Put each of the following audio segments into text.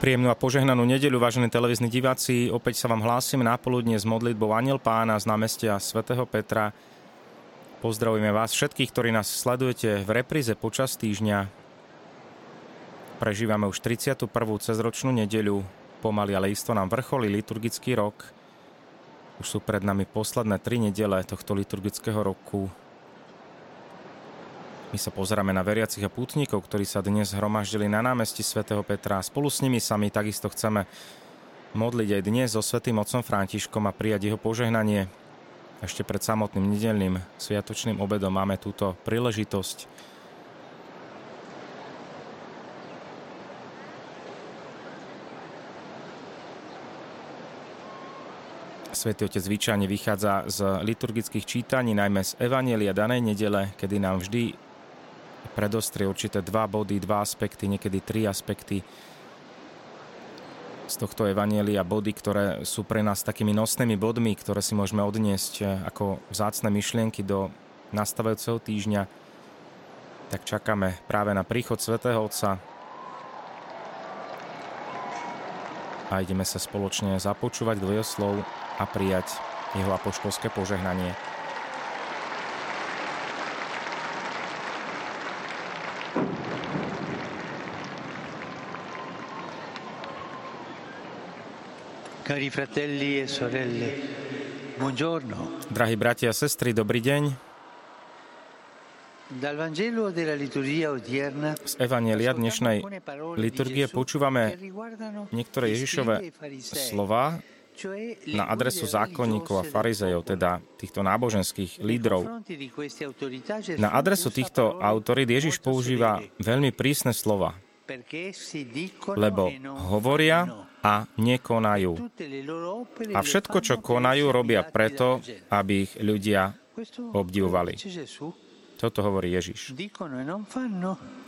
Príjemnú a požehnanú nedeľu, vážení televízni diváci. Opäť sa vám hlásim na poludne s modlitbou Aniel Pána z námestia svätého Petra. Pozdravujeme vás všetkých, ktorí nás sledujete v repríze počas týždňa. Prežívame už 31. cezročnú nedeľu. Pomaly, ale isto nám vrcholí liturgický rok. Už sú pred nami posledné tri nedele tohto liturgického roku. My sa pozeráme na veriacich a pútnikov, ktorí sa dnes hromaždili na námestí svätého Petra. Spolu s nimi sa my takisto chceme modliť aj dnes so svätým otcom Františkom a prijať jeho požehnanie. Ešte pred samotným nedelným sviatočným obedom máme túto príležitosť. Svetý Otec zvyčajne vychádza z liturgických čítaní, najmä z Evanielia danej nedele, kedy nám vždy predostrie určité dva body, dva aspekty, niekedy tri aspekty z tohto evanielia, body, ktoré sú pre nás takými nosnými bodmi, ktoré si môžeme odniesť eh, ako vzácne myšlienky do nastavujúceho týždňa, tak čakáme práve na príchod svätého Otca a ideme sa spoločne započúvať do jeho slov a prijať jeho apoštolské požehnanie. Cari fratelli e sorelle, buongiorno. Drahí bratia a sestry, dobrý deň. Z Evanielia dnešnej liturgie počúvame niektoré Ježišové slova na adresu zákonníkov a farizejov, teda týchto náboženských lídrov. Na adresu týchto autorít Ježiš používa veľmi prísne slova, lebo hovoria a nekonajú. A všetko, čo konajú, robia preto, aby ich ľudia obdivovali. Toto hovorí Ježiš.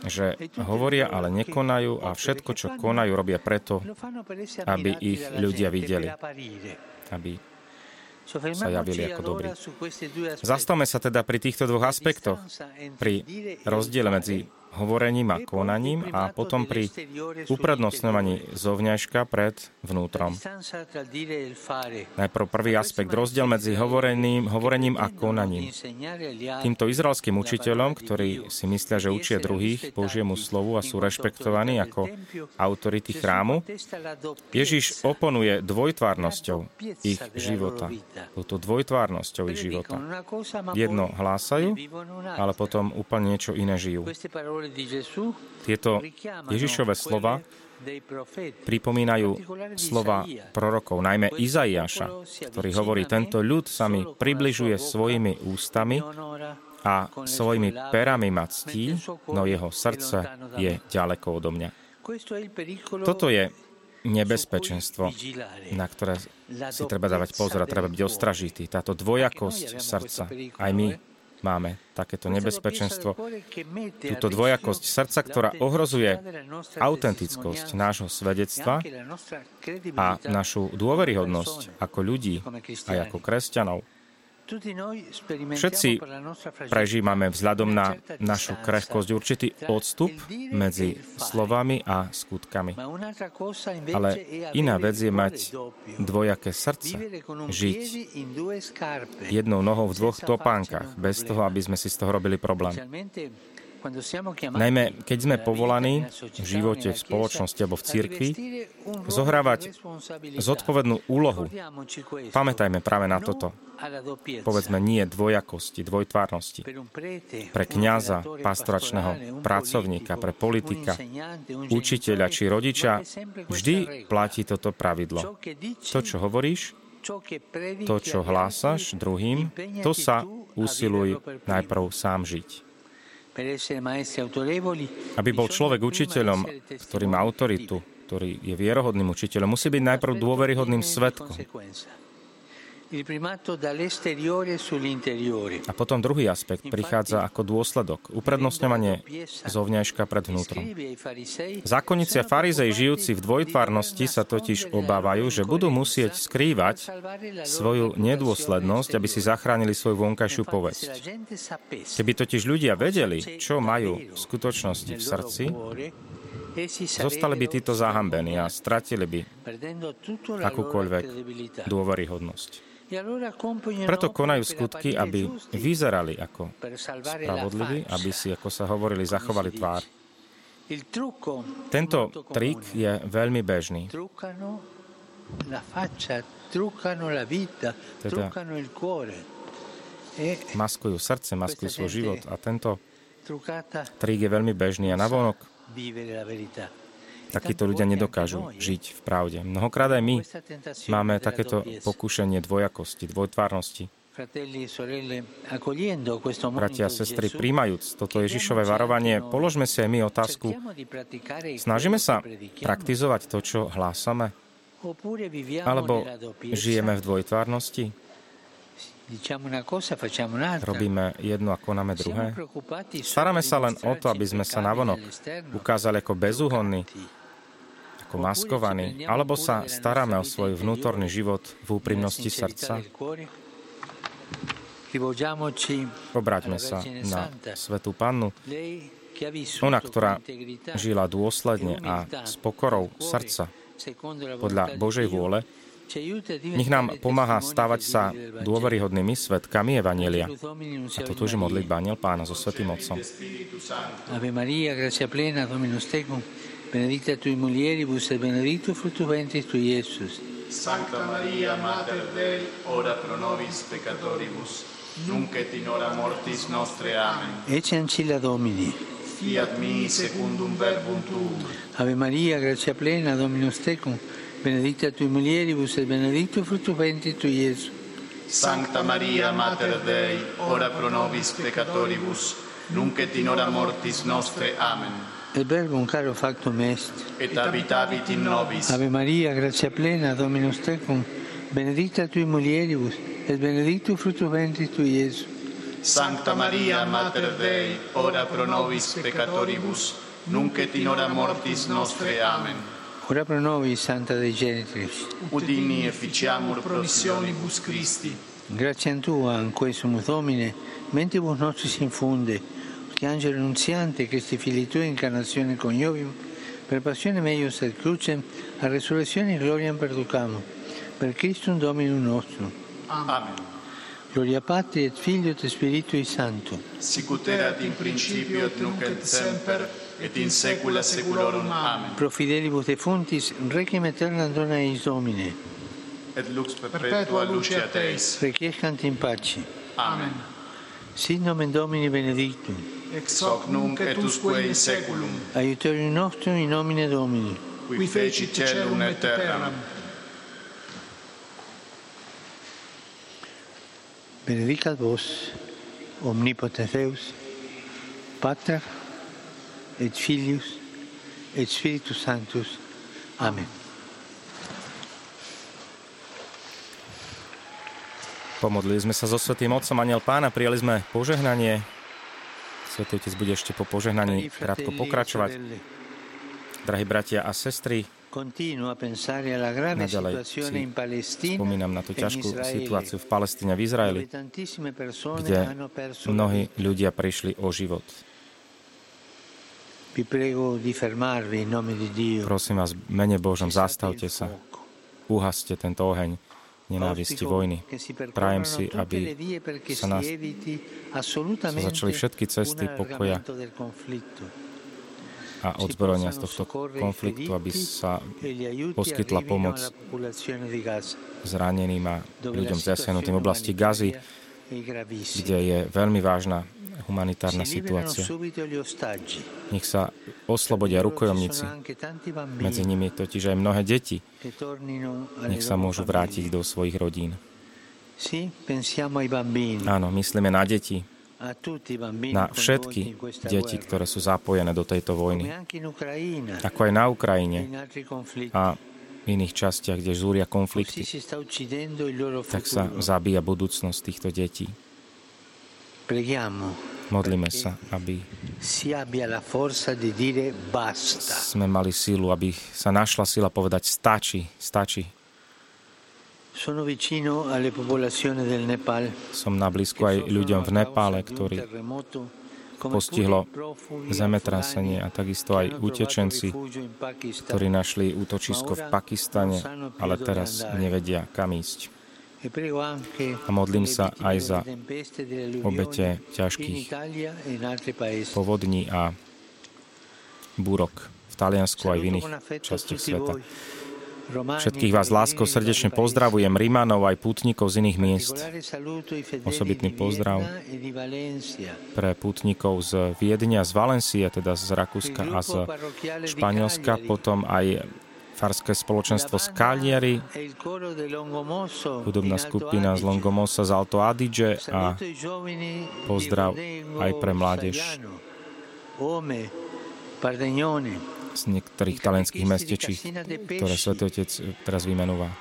Že hovoria, ale nekonajú a všetko, čo konajú, robia preto, aby ich ľudia videli. Aby sa javili ako dobrí. Zastavme sa teda pri týchto dvoch aspektoch. Pri rozdiele medzi hovorením a konaním a potom pri uprednostňovaní zovňažka pred vnútrom. Najprv prvý aspekt, rozdiel medzi hovorením, hovorením a konaním. Týmto izraelským učiteľom, ktorí si myslia, že učia druhých Božiemu slovu a sú rešpektovaní ako autority chrámu, Ježiš oponuje dvojtvárnosťou ich života. Touto dvojtvárnosťou ich života. Jedno hlásajú, ale potom úplne niečo iné žijú. Tieto Ježišové slova pripomínajú slova prorokov, najmä Izaiáša, ktorý hovorí, tento ľud sa mi približuje svojimi ústami a svojimi perami ma ctí, no jeho srdce je ďaleko odo mňa. Toto je nebezpečenstvo, na ktoré si treba dávať pozor a treba byť ostražitý. Táto dvojakosť srdca. Aj my máme takéto nebezpečenstvo, túto dvojakosť srdca, ktorá ohrozuje autentickosť nášho svedectva a našu dôveryhodnosť ako ľudí aj ako kresťanov. Všetci prežívame vzhľadom na našu krehkosť určitý odstup medzi slovami a skutkami. Ale iná vec je mať dvojaké srdce, žiť jednou nohou v dvoch topánkach, bez toho, aby sme si z toho robili problém. Najmä keď sme povolaní v živote, v spoločnosti alebo v cirkvi zohrávať zodpovednú úlohu. Pamätajme práve na toto. Povedzme nie dvojakosti, dvojtvárnosti. Pre kňaza, pastoračného pracovníka, pre politika, učiteľa či rodiča vždy platí toto pravidlo. To, čo hovoríš, to, čo hlásaš druhým, to sa usiluj najprv sám žiť. Aby bol človek učiteľom, ktorý má autoritu, ktorý je vierohodným učiteľom, musí byť najprv dôveryhodným svetkom. A potom druhý aspekt prichádza ako dôsledok, uprednostňovanie zovňajška pred vnútrom. Zákonníci a farizej žijúci v dvojtvárnosti sa totiž obávajú, že budú musieť skrývať svoju nedôslednosť, aby si zachránili svoju vonkajšiu povesť. Keby totiž ľudia vedeli, čo majú v skutočnosti v srdci, Zostali by títo zahambení a stratili by akúkoľvek dôveryhodnosť. Preto konajú skutky, aby vyzerali ako spravodliví, aby si, ako sa hovorili, zachovali tvár. Tento trik je veľmi bežný. Teda maskujú srdce, maskujú svoj život a tento trik je veľmi bežný a navonok takíto ľudia nedokážu žiť v pravde. Mnohokrát aj my máme takéto pokušenie dvojakosti, dvojtvárnosti. Bratia a sestry, príjmajúc toto Ježišové varovanie, položme si aj my otázku. Snažíme sa praktizovať to, čo hlásame? Alebo žijeme v dvojtvárnosti? Robíme jedno a konáme druhé? Staráme sa len o to, aby sme sa navonok ukázali ako bezúhonní, ako maskovaní, alebo sa staráme o svoj vnútorný život v úprimnosti srdca? Obráťme sa na Svetú Pannu, ona, ktorá žila dôsledne a s pokorou srdca podľa Božej vôle, nech nám pomáha stávať sa dôveryhodnými svetkami Evanielia. A toto je modlitba Aniel Pána so Svetým Otcom. Ave Maria, gracia plena, Dominus tecum, benedicta tui mulieribus et benedictus fructus ventris tui, Iesus. Sancta Maria, Mater Dei, ora pro nobis peccatoribus, nunc et in hora mortis nostre. Amen. Ecce ancilla Domini. Fiat mi secundum verbum tuum. Ave Maria, grazia plena, Dominus tecum, benedicta tui mulieribus et benedictus fructus ventris tui, Iesus. Sancta Maria, Mater Dei, ora pro nobis peccatoribus, nunc et in hora mortis nostre. Amen. Et verbum caro factum est. Et habitavit in nobis. Ave Maria, grazia plena, Dominus tecum, benedicta tui mulieribus, et benedictus fructus ventris tui, Iesus. Sancta Maria, Mater Dei, ora pro nobis peccatoribus, nunc et in hora mortis nostre. Amen. Ora pro nobis, Santa Dei Genitrix. Udini efficiamur promissionibus Christi. Grazie a Tua, in quesumus Domine, mentibus nostris infunde, che angelo annunziante, Christi fili Tui, incarnazione coniovium, per passione meius et crucem, a resurrezione e gloria perducamo, per Christum Dominum nostrum. Amen. Gloria Patri et Figlio et Spiritui Sancto. Sicut erat in principio et nunc et semper et in saecula saeculorum. Amen. Pro fidelibus defuntis requiem aeterna dona eis Domine. Et lux perpetua luce a Teis. Requiescant in pace. Amen. Sit nomen Domini benedictum. Ex hoc nunc et usque in saeculum. Aiuterium nostrum in nomine Domini. Qui feci celum et terram. Benedicat vos, omnipotens Deus, Pater et Filius et Spiritus Sanctus. Amen. Pomodlili sme sa so Svetým Otcom Aniel Pána, prijali sme požehnanie. Svetý Otec bude ešte po požehnaní krátko pokračovať. Drahí bratia a sestry, Naďalej si spomínam na tú ťažkú situáciu v Palestíne, v Izraeli, kde mnohí ľudia prišli o život. Prosím vás, mene Božom, zastavte sa. Uhaste tento oheň nenávisti vojny. Prajem si, aby sa nás sa začali všetky cesty pokoja a odzbrojenia z tohto konfliktu, aby sa poskytla pomoc zraneným a ľuďom zasiahnutým v oblasti Gazy, kde je veľmi vážna humanitárna situácia. Nech sa oslobodia rukojomníci. Medzi nimi totiž aj mnohé deti. Nech sa môžu vrátiť do svojich rodín. Áno, myslíme na deti, na všetky deti, ktoré sú zapojené do tejto vojny, ako aj na Ukrajine. A v iných častiach, kde zúria konflikty, tak sa zabíja budúcnosť týchto detí. Modlíme sa, aby sme mali sílu, aby sa našla sila povedať stačí, stačí, som na blízku aj ľuďom v Nepále, ktorí postihlo zemetrasenie a takisto aj utečenci, ktorí našli útočisko v Pakistane, ale teraz nevedia, kam ísť. A modlím sa aj za obete ťažkých povodní a búrok v Taliansku aj v iných častiach sveta. Všetkých vás láskou srdečne pozdravujem, Rímanov aj pútnikov z iných miest. Osobitný pozdrav pre pútnikov z Viedenia, z Valencie, teda z Rakúska a z Španielska, potom aj farské spoločenstvo z Cagliari, hudobná skupina z Longomosa z Alto Adige a pozdrav aj pre mládež z niektorých talenských mestečí, ktoré Svetý Otec teraz vymenúva.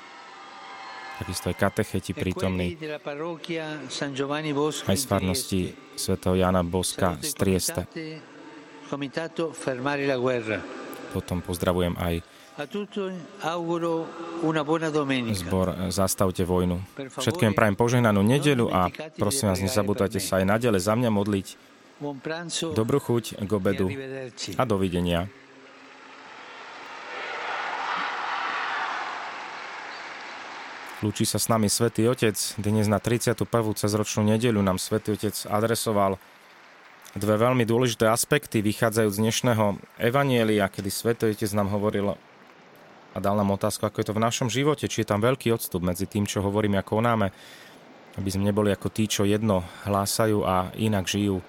Takisto aj katecheti prítomní aj z farnosti svätého Jana Boska z Trieste. Potom pozdravujem aj zbor Zastavte vojnu. Všetkým prajem požehnanú nedelu a prosím vás, nezabúdajte sa aj nadele za mňa modliť. Dobrú chuť k obedu a dovidenia. Lúči sa s nami Svetý Otec. Dnes na 31. cezročnú nedeľu nám Svetý Otec adresoval dve veľmi dôležité aspekty vychádzajú z dnešného Evanielia, kedy Svetý Otec nám hovoril a dal nám otázku, ako je to v našom živote, či je tam veľký odstup medzi tým, čo hovoríme a konáme, aby sme neboli ako tí, čo jedno hlásajú a inak žijú.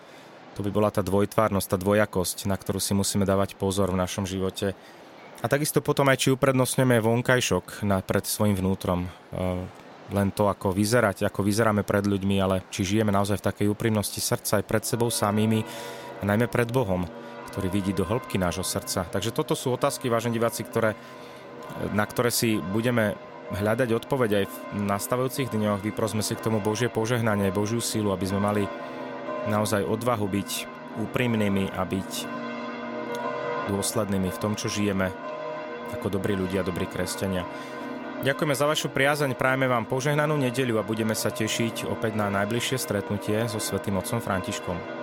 To by bola tá dvojtvárnosť, tá dvojakosť, na ktorú si musíme dávať pozor v našom živote a takisto potom aj, či uprednostňujeme vonkajšok na, pred svojim vnútrom. E, len to, ako vyzerať, ako vyzeráme pred ľuďmi, ale či žijeme naozaj v takej úprimnosti srdca aj pred sebou samými a najmä pred Bohom, ktorý vidí do hĺbky nášho srdca. Takže toto sú otázky, vážení diváci, ktoré, na ktoré si budeme hľadať odpoveď aj v nastavujúcich dňoch. Vyprosme si k tomu Božie požehnanie, Božiu sílu, aby sme mali naozaj odvahu byť úprimnými a byť dôslednými v tom, čo žijeme ako dobrí ľudia, dobrí kresťania. Ďakujeme za vašu priazeň, prajeme vám požehnanú nedeľu a budeme sa tešiť opäť na najbližšie stretnutie so Svetým Otcom Františkom.